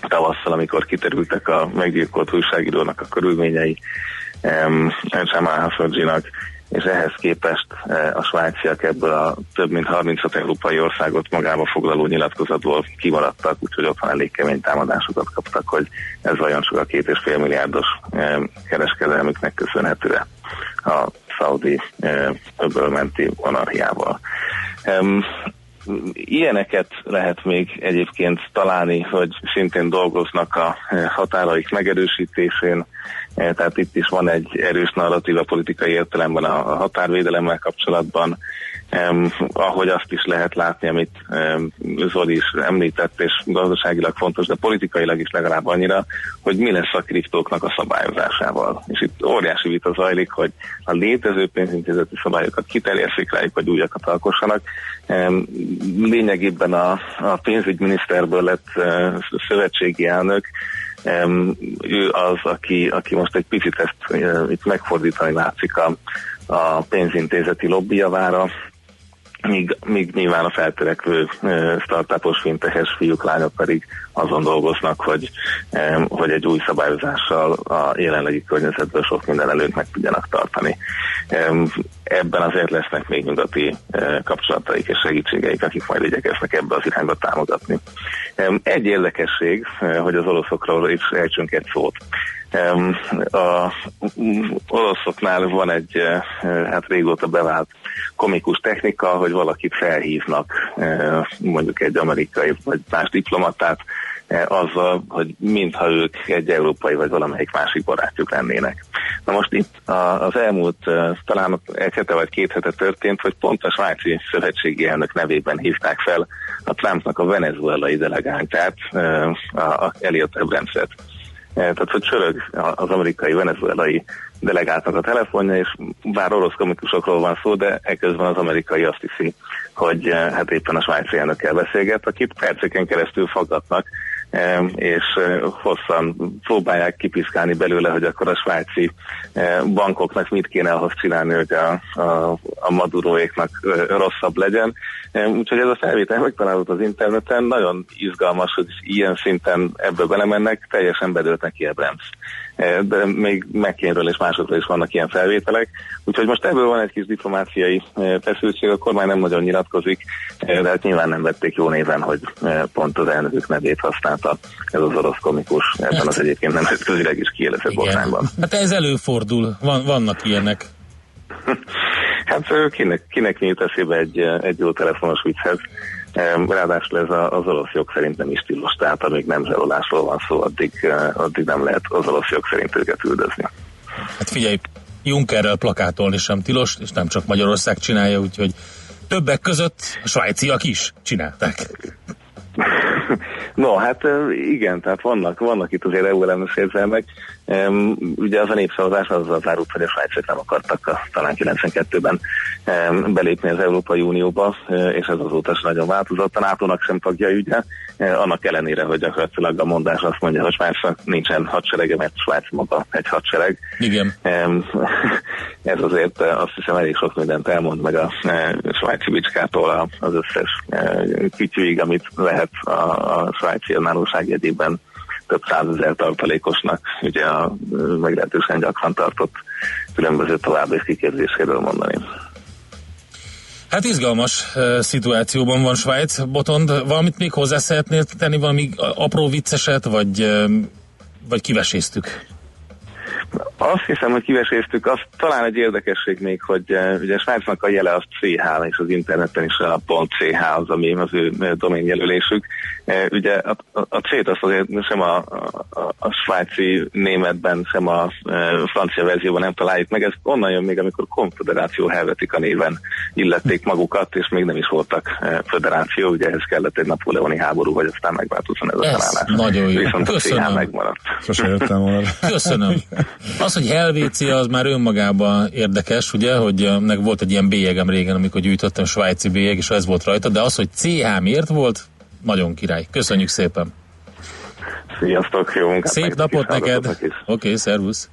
tavasszal, amikor kiterültek a meggyilkolt újságírónak a körülményei, Khashoggi-nak, és ehhez képest eh, a svájciak ebből a több mint 36 európai országot magába foglaló nyilatkozatból kimaradtak, úgyhogy ott van elég kemény támadásokat kaptak, hogy ez vajon csak a két és fél milliárdos kereskedelmüknek köszönhető a szaudi öbölmenti monarchiával. Ilyeneket lehet még egyébként találni, hogy szintén dolgoznak a eh, határaik megerősítésén, tehát itt is van egy erős narratíva politikai értelemben a határvédelemmel kapcsolatban, Um, ahogy azt is lehet látni, amit um, Zoli is említett, és gazdaságilag fontos, de politikailag is legalább annyira, hogy mi lesz a kriptóknak a szabályozásával. És itt óriási vita zajlik, hogy a létező pénzintézeti szabályokat kiterjesszik rájuk, vagy újakat alkossanak. Um, lényegében a, a pénzügyminiszterből lett uh, szövetségi elnök, ő az, aki, aki most egy picit ezt itt megfordítani látszik a, a pénzintézeti lobbyjavára, míg, míg nyilván a feltörekvő startupos finteches fiúk, lányok pedig azon dolgoznak, hogy, hogy egy új szabályozással a jelenlegi környezetből sok minden előtt meg tudjanak tartani. Ebben azért lesznek még nyugati kapcsolataik és segítségeik, akik majd igyekeznek ebbe az irányba támogatni. Egy érdekesség, hogy az oroszokról is ejtsünk egy szót. A oroszoknál van egy hát régóta bevált komikus technika, hogy valakit felhívnak, mondjuk egy amerikai vagy más diplomatát, azzal, hogy mintha ők egy európai vagy valamelyik másik barátjuk lennének. Na most itt az elmúlt talán egy hete vagy két hete történt, hogy pont a svájci szövetségi elnök nevében hívták fel a Trumpnak a venezuelai delegántját, a, a Elliot Abramset. Tehát, hogy csörög az amerikai venezuelai delegáltnak a telefonja, és bár orosz komikusokról van szó, de ekközben az amerikai azt hiszi, hogy hát éppen a svájci elnökkel beszélget, akit perceken keresztül faggatnak, és hosszan próbálják kipiszkálni belőle, hogy akkor a svájci bankoknak mit kéne ahhoz csinálni, hogy a, a, a maduróéknak rosszabb legyen. Úgyhogy ez a felvétel megtalálott az interneten, nagyon izgalmas, hogy ilyen szinten ebből belemennek, teljesen bedőlt neki a bremsz. De még McCainről és másokról is vannak ilyen felvételek, úgyhogy most ebből van egy kis diplomáciai feszültség, a kormány nem nagyon nyilatkozik, de hát nyilván nem vették jó néven, hogy pont az elnökük nevét használta ez az orosz komikus ebben hát, az egyébként nemzetközileg is kiélezett botrányban. Hát ez előfordul, van, vannak ilyenek. Hát kinek, kinek nyílt eszébe egy, egy jó telefonos vicchez. Ráadásul ez az orosz jog szerint nem is tilos, tehát amíg nem zsarolásról van szó, addig, addig nem lehet az orosz jog szerint őket üldözni. Hát figyelj, Junckerrel plakátolni sem tilos, és nem csak Magyarország csinálja, úgyhogy többek között a svájciak is csinálták. No, hát igen, tehát vannak, vannak itt azért EU ellenes érzelmek. Ugye az a népszavazás az zárult, hogy a svájciak nem akartak a, talán 92-ben um, belépni az Európai Unióba, és ez azóta is nagyon változott. A NATO-nak sem tagja ügye, annak ellenére, hogy gyakorlatilag a mondás azt mondja, hogy Svájcnak nincsen hadserege, mert Svájc maga egy hadsereg. Igen. Ez azért azt hiszem elég sok mindent elmond meg a svájci bicskától az összes kütyűig, amit lehet a, a svájci önállóság jegyében több százezer tartalékosnak ugye a meglehetősen gyakran tartott különböző további kiképzéséről mondani. Hát izgalmas uh, szituációban van Svájc. Botond, valamit még hozzá szeretnél tenni, valami apró vicceset, vagy, uh, vagy kiveséztük? Azt hiszem, hogy kiveséztük, az talán egy érdekesség még, hogy uh, ugye Svájcnak a jele az CH, és az interneten is a .ch az, ami az ő doménjelölésük. Uh, ugye a, a, a C-t azt azért sem a, a, a svájci németben, sem a uh, francia verzióban nem találjuk meg. Ez onnan jön még, amikor Konfederáció Helvetika néven illették magukat, és még nem is voltak uh, föderáció, ugye ehhez kellett egy napóleoni háború, vagy aztán megváltozott ez a találás. Nagyon jó. Viszont Köszönöm. a CH megmaradt. Volna. Köszönöm. Az, hogy Helvécia az már önmagában érdekes, ugye, hogy meg volt egy ilyen bélyegem régen, amikor gyűjtöttem svájci bélyeg, és ez volt rajta, de az, hogy CH miért volt, nagyon király. Köszönjük szépen! Sziasztok, jó munkát! Szép napot neked! Oké, okay, szervusz!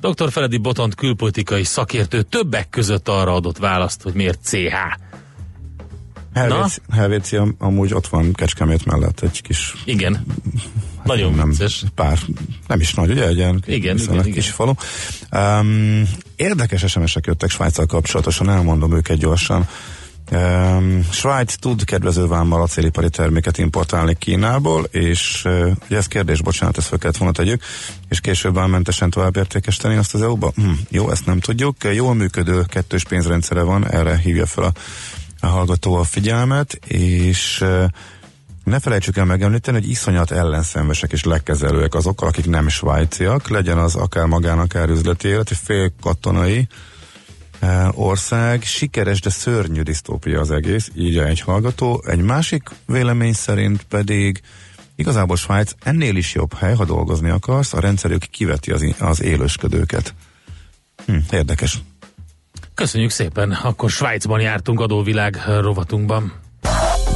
Dr. Feledi Botont külpolitikai szakértő többek között arra adott választ, hogy miért CH. Helvéci, Helvécia amúgy ott van Kecskemét mellett egy kis... Igen. Nagyon nem, vicces. Pár, nem is nagy, ugye? Egy ilyen igen, igen, kis igen. falu. Um, érdekes SMS-ek jöttek Svájccal kapcsolatosan, elmondom őket gyorsan. Um, Svájc tud kedvező vámmal acélipari terméket importálni Kínából, és uh, ugye ez kérdés, bocsánat, ezt fel kellett volna tegyük, és később vámmentesen tovább értékesíteni azt az EU-ba? Hm, jó, ezt nem tudjuk. Jól működő kettős pénzrendszere van, erre hívja fel a, a hallgató a figyelmet, és uh, ne felejtsük el megemlíteni, hogy iszonyat ellenszenvesek és legkezelőek azokkal, akik nem svájciak, legyen az akár magának akár üzleti élet, fél katonai ország, sikeres, de szörnyű disztópia az egész, így egy hallgató. Egy másik vélemény szerint pedig igazából Svájc ennél is jobb hely, ha dolgozni akarsz, a rendszerük kiveti az, az élősködőket. Hm, érdekes. Köszönjük szépen, akkor Svájcban jártunk adóvilág rovatunkban.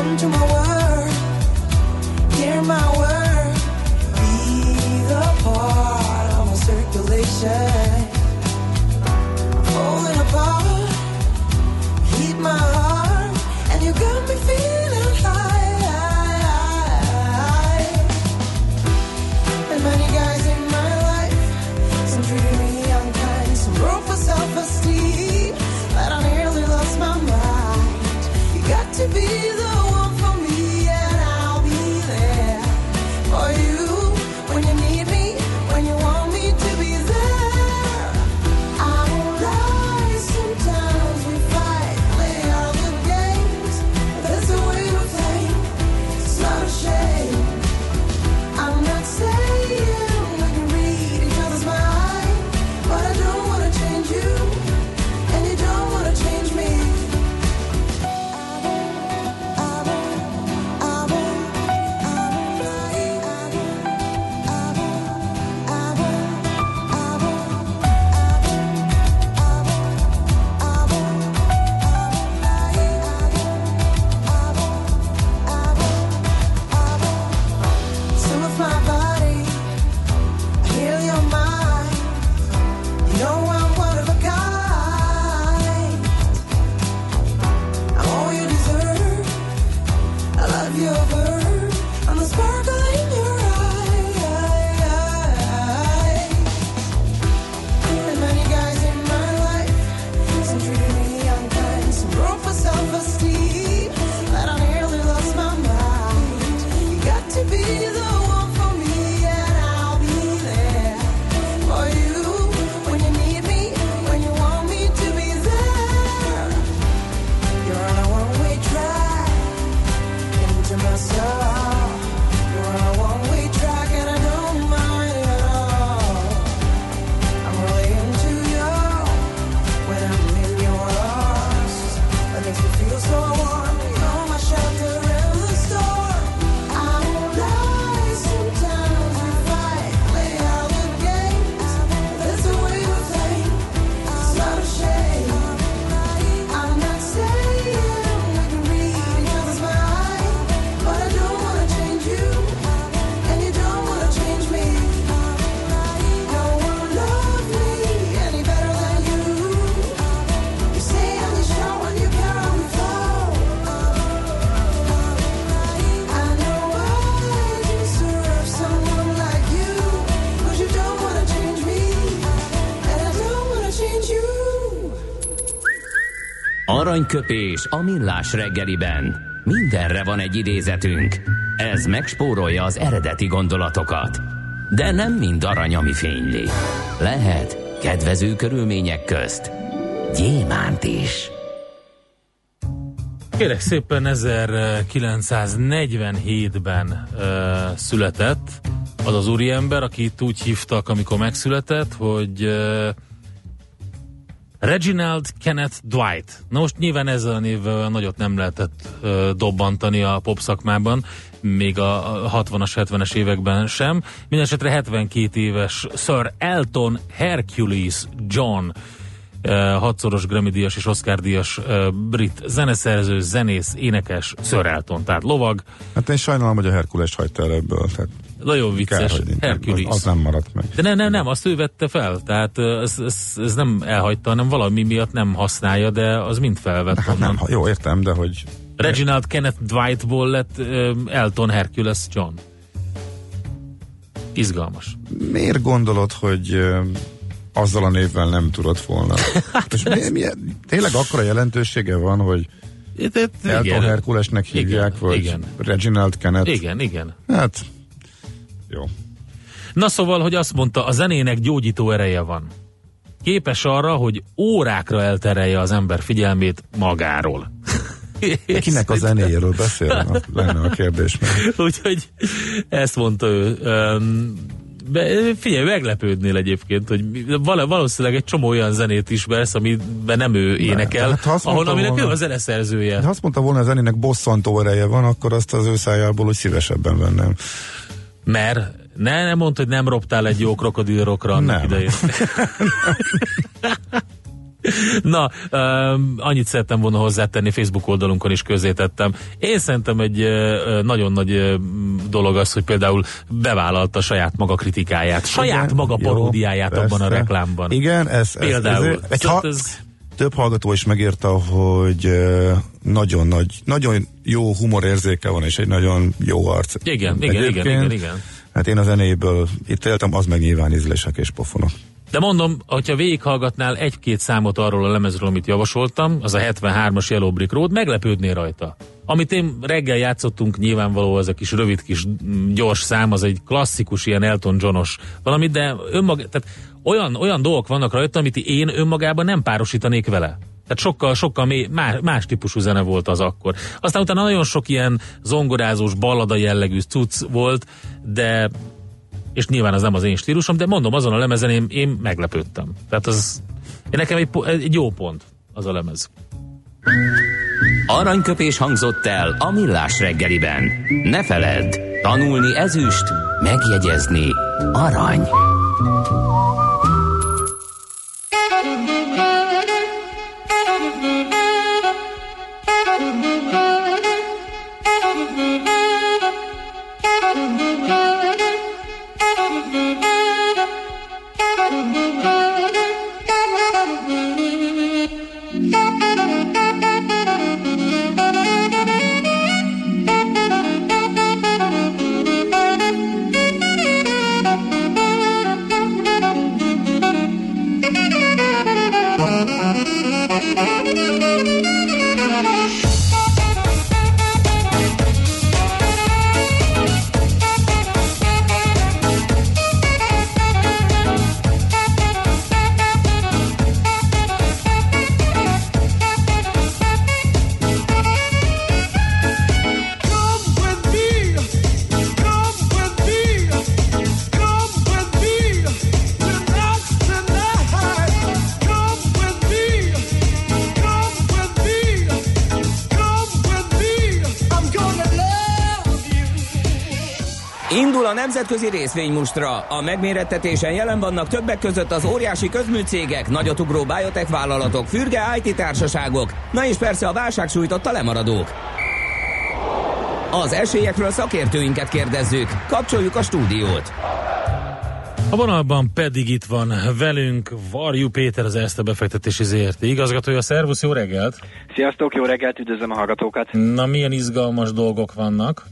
Come to my word, hear my word, be the part of my circulation. Aranyköpés a millás reggeliben. Mindenre van egy idézetünk. Ez megspórolja az eredeti gondolatokat. De nem mind arany, ami fényli. Lehet kedvező körülmények közt gyémánt is. Kérek szépen 1947-ben uh, született az az úriember, akit úgy hívtak, amikor megszületett, hogy uh, Reginald Kenneth Dwight. Na most nyilván ezzel a névvel nagyot nem lehetett uh, dobbantani a pop szakmában, még a 60-as, 70-es években sem. Mindenesetre 72 éves Sir Elton Hercules John hatszoros Grammy-díjas és Oscar-díjas uh, brit zeneszerző, zenész, énekes, Sir Elton, tehát lovag. Hát én sajnálom, hogy a Herkules hagyta el ebből. Tehát nagyon vicces, Kár, Hercules. Az, az nem maradt meg. De nem, nem, nem, azt ő vette fel, tehát ez, ez, ez nem elhagyta, hanem valami miatt nem használja, de az mind felvett Hát onnan. nem, jó, értem, de hogy Reginald Kenneth Dwightból lett Elton Hercules John. Izgalmas. miért gondolod, hogy azzal a névvel nem tudott volna? És mi, mi, tényleg akkora jelentősége van, hogy Itt, itt, Elton Herkulesnek hívják, igen, vagy igen. Reginald Kenneth? Igen, igen. Hát, jó. Na szóval, hogy azt mondta, a zenének gyógyító ereje van. Képes arra, hogy órákra elterelje az ember figyelmét magáról. Kinek a zenéjéről beszél? Lenne a kérdés. Úgyhogy ezt mondta ő. Um, be, figyelj, meglepődnél egyébként, hogy val- valószínűleg egy csomó olyan zenét ismersz, amiben nem ő énekel, hát ha ahol mondta aminek volna- ő a zeneszerzője. Ha azt mondta volna, a zenének bosszantó ereje van, akkor azt az ő szájából úgy szívesebben venném. Mert ne, nem mondd, hogy nem roptál egy jó krokodilrokra annak idején. Na, um, annyit szerettem volna hozzátenni, Facebook oldalunkon is közzétettem. Én szerintem egy uh, nagyon nagy uh, dolog az, hogy például bevállalta saját maga kritikáját, saját Igen, maga jó, paródiáját abban a reklámban. Igen, ez, ez, Például. ez, egy Tehát ha, ez- több hallgató is megírta, hogy nagyon nagy, nagyon jó humorérzéke van, és egy nagyon jó arc. Igen, igen, igen, igen, igen. Hát én a zenéből itt éltem, az meg nyilván ízlések és pofonok. De mondom, hogyha végighallgatnál egy-két számot arról a lemezről, amit javasoltam, az a 73-as Yellow Brick Road, meglepődnél rajta. Amit én reggel játszottunk, nyilvánvaló az a kis rövid kis mm, gyors szám, az egy klasszikus ilyen Elton Johnos valami, de önmag, tehát olyan, olyan dolgok vannak rajta, amit én önmagában nem párosítanék vele. Tehát sokkal, sokkal mély, más, más típusú zene volt az akkor. Aztán utána nagyon sok ilyen zongorázós, ballada jellegű cucc volt, de és nyilván az nem az én stílusom, de mondom, azon a lemezen én, én meglepődtem. Tehát az, én nekem egy, egy jó pont az a lemez. Aranyköpés hangzott el a millás reggeliben. Ne feledd, tanulni ezüst, megjegyezni arany. Come nemzetközi részvénymustra. A megmérettetésen jelen vannak többek között az óriási közműcégek, nagyotugró biotech vállalatok, fürge IT társaságok, na és persze a válság sújtotta lemaradók. Az esélyekről szakértőinket kérdezzük. Kapcsoljuk a stúdiót. A vonalban pedig itt van velünk Varjú Péter, az Erste befektetési ZRT igazgatója. Szervusz, jó reggelt! Sziasztok, jó reggelt, üdvözlöm a hallgatókat! Na, milyen izgalmas dolgok vannak?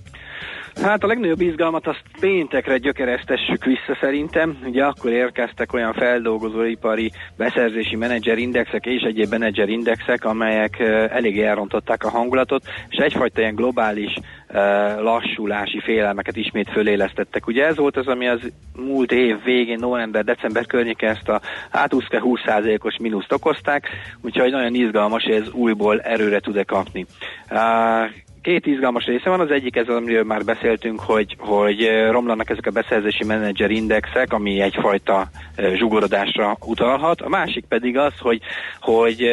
Hát a legnagyobb izgalmat azt péntekre gyökeresztessük vissza szerintem. Ugye akkor érkeztek olyan feldolgozóipari beszerzési menedzserindexek és egyéb menedzserindexek, amelyek eléggé elrontották a hangulatot, és egyfajta ilyen globális lassulási félelmeket ismét fölélesztettek. Ugye ez volt az, ami az múlt év végén, november-december környéke ezt a hát 20%-os mínuszt okozták, úgyhogy nagyon izgalmas, hogy ez újból erőre tud-e kapni. Két izgalmas része van, az egyik ez, amiről már beszéltünk, hogy, hogy romlanak ezek a beszerzési menedzser indexek, ami egyfajta zsugorodásra utalhat. A másik pedig az, hogy, hogy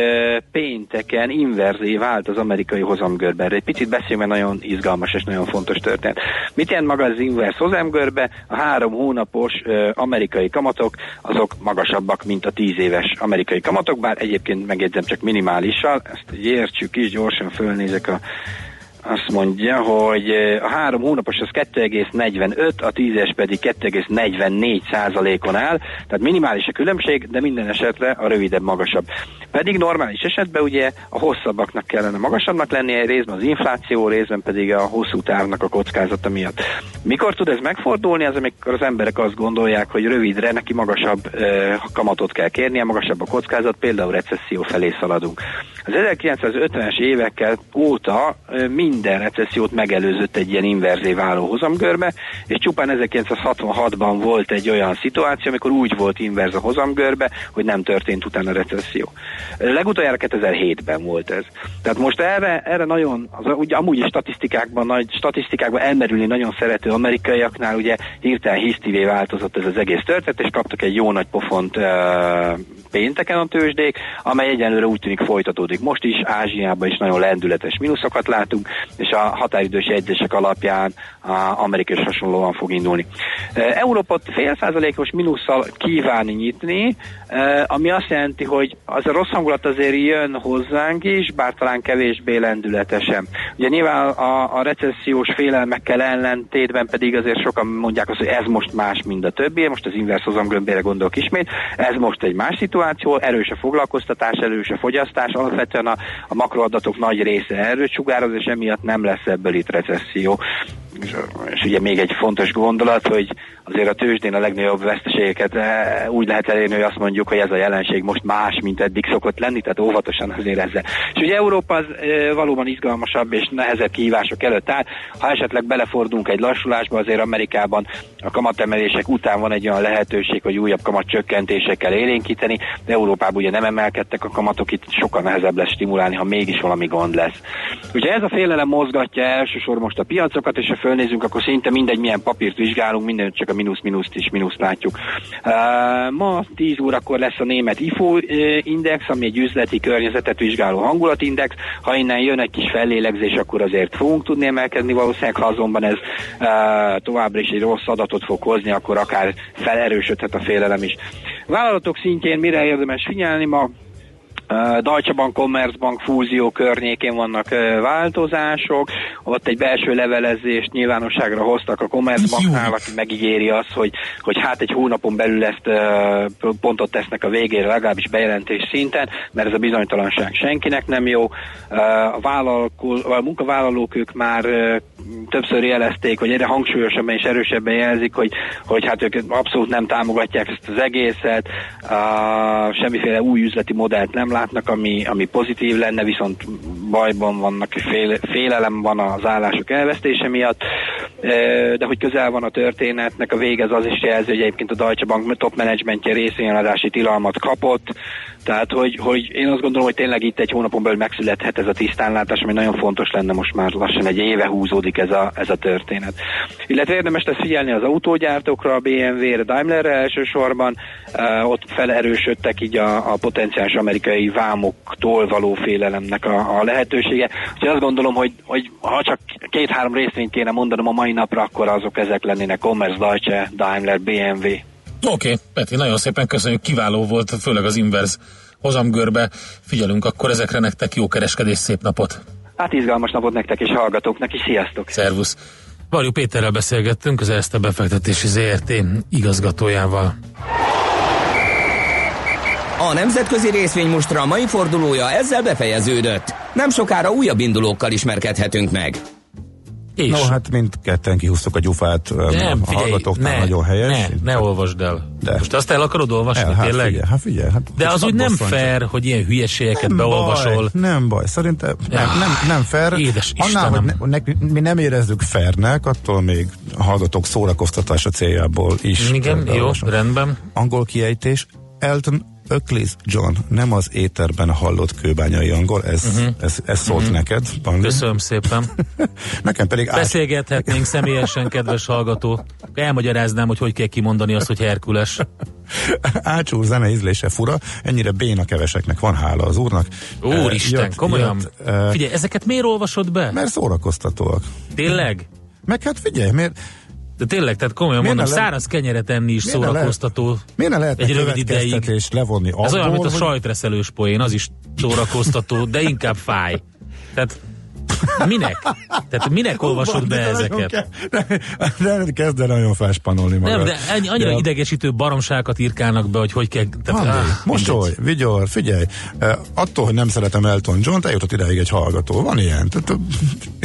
pénteken inverzé vált az amerikai hozamgörbe. Erről egy picit beszéljünk, mert nagyon izgalmas és nagyon fontos történet. Mit jelent maga az inverz hozamgörbe? A három hónapos amerikai kamatok, azok magasabbak, mint a tíz éves amerikai kamatok, bár egyébként megjegyzem csak minimálisan, ezt értsük is, gyorsan fölnézek a azt mondja, hogy eh, a három hónapos az 2,45, a tízes pedig 2,44 százalékon áll, tehát minimális a különbség, de minden esetre a rövidebb magasabb. Pedig normális esetben ugye a hosszabbaknak kellene magasabbnak lennie, részben az infláció, részben pedig a hosszú távnak a kockázata miatt. Mikor tud ez megfordulni? Az, amikor az emberek azt gondolják, hogy rövidre neki magasabb eh, kamatot kell kérnie, magasabb a kockázat, például recesszió felé szaladunk. Az 1950-es évekkel óta eh, minden recessziót megelőzött egy ilyen inverzé váló hozamgörbe, és csupán 1966-ban volt egy olyan szituáció, amikor úgy volt inverz a hozamgörbe, hogy nem történt utána recesszió. Legutoljára 2007-ben volt ez. Tehát most erre, erre nagyon, az, ugye amúgy is statisztikákban, nagy statisztikákban elmerülni nagyon szerető amerikaiaknál ugye hirtelen hisztivé változott ez az egész történet, és kaptak egy jó nagy pofont uh, pénteken a tőzsdék, amely egyenlőre úgy tűnik folytatódik. Most is Ázsiában is nagyon lendületes mínuszokat látunk, és a határidős jegyzések alapján Amerika is hasonlóan fog indulni. Európa fél százalékos mínusszal kíván nyitni, ami azt jelenti, hogy az a rossz hangulat azért jön hozzánk is, bár talán kevésbé lendületesen. Ugye nyilván a, a recessziós félelmekkel ellentétben pedig azért sokan mondják azt, hogy ez most más, mint a többi, most az inverse hozamgömbére gondolok ismét, ez most egy más szituáció, erős a foglalkoztatás, erős a fogyasztás, alapvetően a, a makroadatok nagy része erőt sugároz, és emiatt nem lesz ebből itt recesszió. És, és ugye még egy fontos gondolat, hogy azért a tőzsdén a legnagyobb veszteségeket eh, úgy lehet elérni, hogy azt mondjuk, hogy ez a jelenség most más, mint eddig szokott lenni, tehát óvatosan azért ezzel. És ugye Európa az e, valóban izgalmasabb és nehezebb kihívások előtt áll. Ha esetleg belefordulunk egy lassulásba, azért Amerikában a kamatemelések után van egy olyan lehetőség, hogy újabb kamatcsökkentésekkel élénkíteni, de Európában ugye nem emelkedtek a kamatok, itt sokkal nehezebb lesz stimulálni, ha mégis valami gond lesz. Ugye ez a félelem mozgatja elsősorban most a piacokat, és ha fölnézünk, akkor szinte mindegy, milyen papírt vizsgálunk, minden csak a mínusz-mínuszt is mínuszt látjuk. Ma 10 órakor lesz a német IFO index, ami egy üzleti környezetet vizsgáló hangulatindex. Ha innen jön egy kis fellélegzés, akkor azért fogunk tudni emelkedni valószínűleg, ha azonban ez továbbra is egy rossz adatot fog hozni, akkor akár felerősödhet a félelem is. Vállalatok szintjén mire érdemes figyelni ma? Deutsche Bank, Commerzbank fúzió környékén vannak változások, ott egy belső levelezést nyilvánosságra hoztak a Commerzbanknál, aki megígéri azt, hogy, hogy hát egy hónapon belül ezt pontot tesznek a végére, legalábbis bejelentés szinten, mert ez a bizonytalanság senkinek nem jó. A, a munkavállalók ők már többször jelezték, hogy egyre hangsúlyosabban és erősebben jelzik, hogy, hogy hát ők abszolút nem támogatják ezt az egészet, semmiféle új üzleti modellt nem látnak, ami, ami pozitív lenne, viszont bajban vannak, fél, félelem van az állások elvesztése miatt, de hogy közel van a történetnek, a vége az az is jelzi, hogy egyébként a Deutsche Bank top menedzsmentje részvényeladási tilalmat kapott, tehát hogy, hogy én azt gondolom, hogy tényleg itt egy hónapon belül megszülethet ez a tisztánlátás, ami nagyon fontos lenne most már lassan egy éve húzódik ez a, ez a történet. Illetve érdemes lesz figyelni az autógyártókra, a BMW-re, Daimlerre elsősorban, uh, ott felerősödtek így a, a potenciális amerikai vámoktól való félelemnek a, a lehetősége. Úgyhogy azt gondolom, hogy, hogy ha csak két-három részvényt kéne mondanom a mai napra, akkor azok ezek lennének Commerce, Deutsche, Daimler, BMW. Oké, okay, Peti, nagyon szépen köszönjük, kiváló volt, főleg az inverz hozamgörbe. Figyelünk akkor ezekre nektek, jó kereskedés, szép napot! Hát izgalmas napot nektek és hallgatóknak is, sziasztok! Szervusz! Varjú Péterrel beszélgettünk, az Erste befektetési ZRT igazgatójával. A nemzetközi részvény mostra mai fordulója ezzel befejeződött. Nem sokára újabb indulókkal ismerkedhetünk meg. És? No, hát mindketten kihúztuk a gyufát, nem, a figyelj, ne, nagyon helyes. ne, ne olvasd el. De. Most azt el akarod olvasni, El, hát tényleg? figyelj, hát figyelj. Hát De az úgy nem fair, hogy ilyen hülyeségeket nem beolvasol. Baj, nem baj, szerintem nem, nem, nem fair. Édes Annál, hogy Istenem. ne, ne, mi nem érezzük fairnek, attól még a hallgatók szórakoztatása céljából is. Igen, jó, rendben. Angol kiejtés, Elton Öklis John, nem az éterben hallott kőbányai angol, ez, uh-huh. ez, ez szólt uh-huh. neked, Panli. Köszönöm szépen. Nekem pedig át, Beszélgethetnénk személyesen, kedves hallgató. Elmagyaráznám, hogy hogy kell kimondani azt, hogy Herkules. Ácsú zene ízlése fura, ennyire béna keveseknek van hála az úrnak. Úristen, Eh, jött- komolyan. jött, eh, Figyelj, ezeket miért olvasod be? Mert szórakoztatóak. Tényleg? Meg hát figyelj, miért, De tényleg, tehát komolyan Miért mondom, le- száraz kenyeret enni is Miért szórakoztató. miért ne lehetne Egy rövid ideig. levonni abból, Ez olyan, mint a hogy- sajtreszelős poén, az is szórakoztató, de inkább fáj. Tehát minek? Tehát minek olvasod be ezeket? ke- De, de kezd el nagyon felspanolni magad. Nem, de ennyi- annyira De- idegesítő baromságokat írkálnak be, hogy hogy kell... Tehát, Andi, áh, mosolj, mindegy. vigyor, figyelj, eh, attól, hogy nem szeretem Elton John-t, eljutott ideig egy hallgató. Van ilyen. Tehát, eh,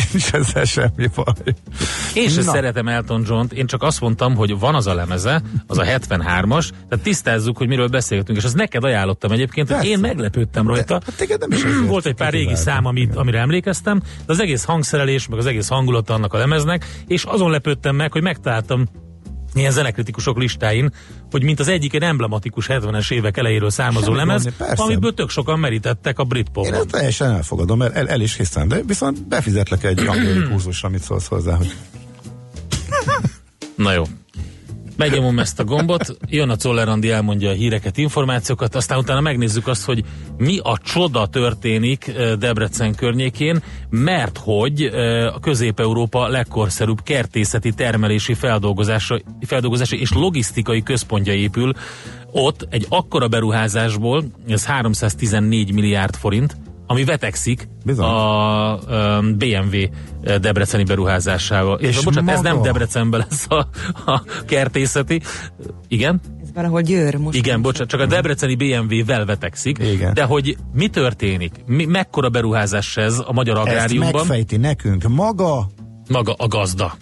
nincs ezzel semmi baj. Én sem szeretem Elton John-t, én csak azt mondtam, hogy van az a lemeze, az a 73-as, tehát tisztázzuk, hogy miről beszélgetünk, és azt neked ajánlottam egyébként, hogy én meglepődtem rajta. Hát nem is ezért Volt egy pár régi szám, amit, amire emlékeztem, de az egész hangszerelés, meg az egész hangulata annak a lemeznek, és azon lepődtem meg, hogy megtaláltam ilyen zenekritikusok listáin, hogy mint az egyik egy emblematikus 70-es évek elejéről származó Semmi lemez, persze. amiből tök sokan merítettek a Én Britpopon. ezt teljesen elfogadom, mert el, el is hiszem, de viszont befizetlek egy kurzusra, amit szólsz hozzá, hogy Na jó. Megnyomom ezt a gombot, jön a Czoller Andi, elmondja a híreket, információkat, aztán utána megnézzük azt, hogy mi a csoda történik eh, Debrecen környékén, mert hogy eh, a Közép-Európa legkorszerűbb kertészeti termelési feldolgozása, feldolgozási és logisztikai központja épül. Ott egy akkora beruházásból, ez 314 milliárd forint, ami vetekszik Bizony. a um, BMW debreceni beruházásával. És, És bocsánat, ez nem maga? Debrecenben lesz a, a kertészeti. Igen? Ez valahol Győr most. Igen, bocsánat, csak a debreceni BMW-vel vetekszik. Igen. De hogy mi történik? Mi, mekkora beruházás ez a magyar ezt agráriumban? megfejti nekünk maga Maga a gazda.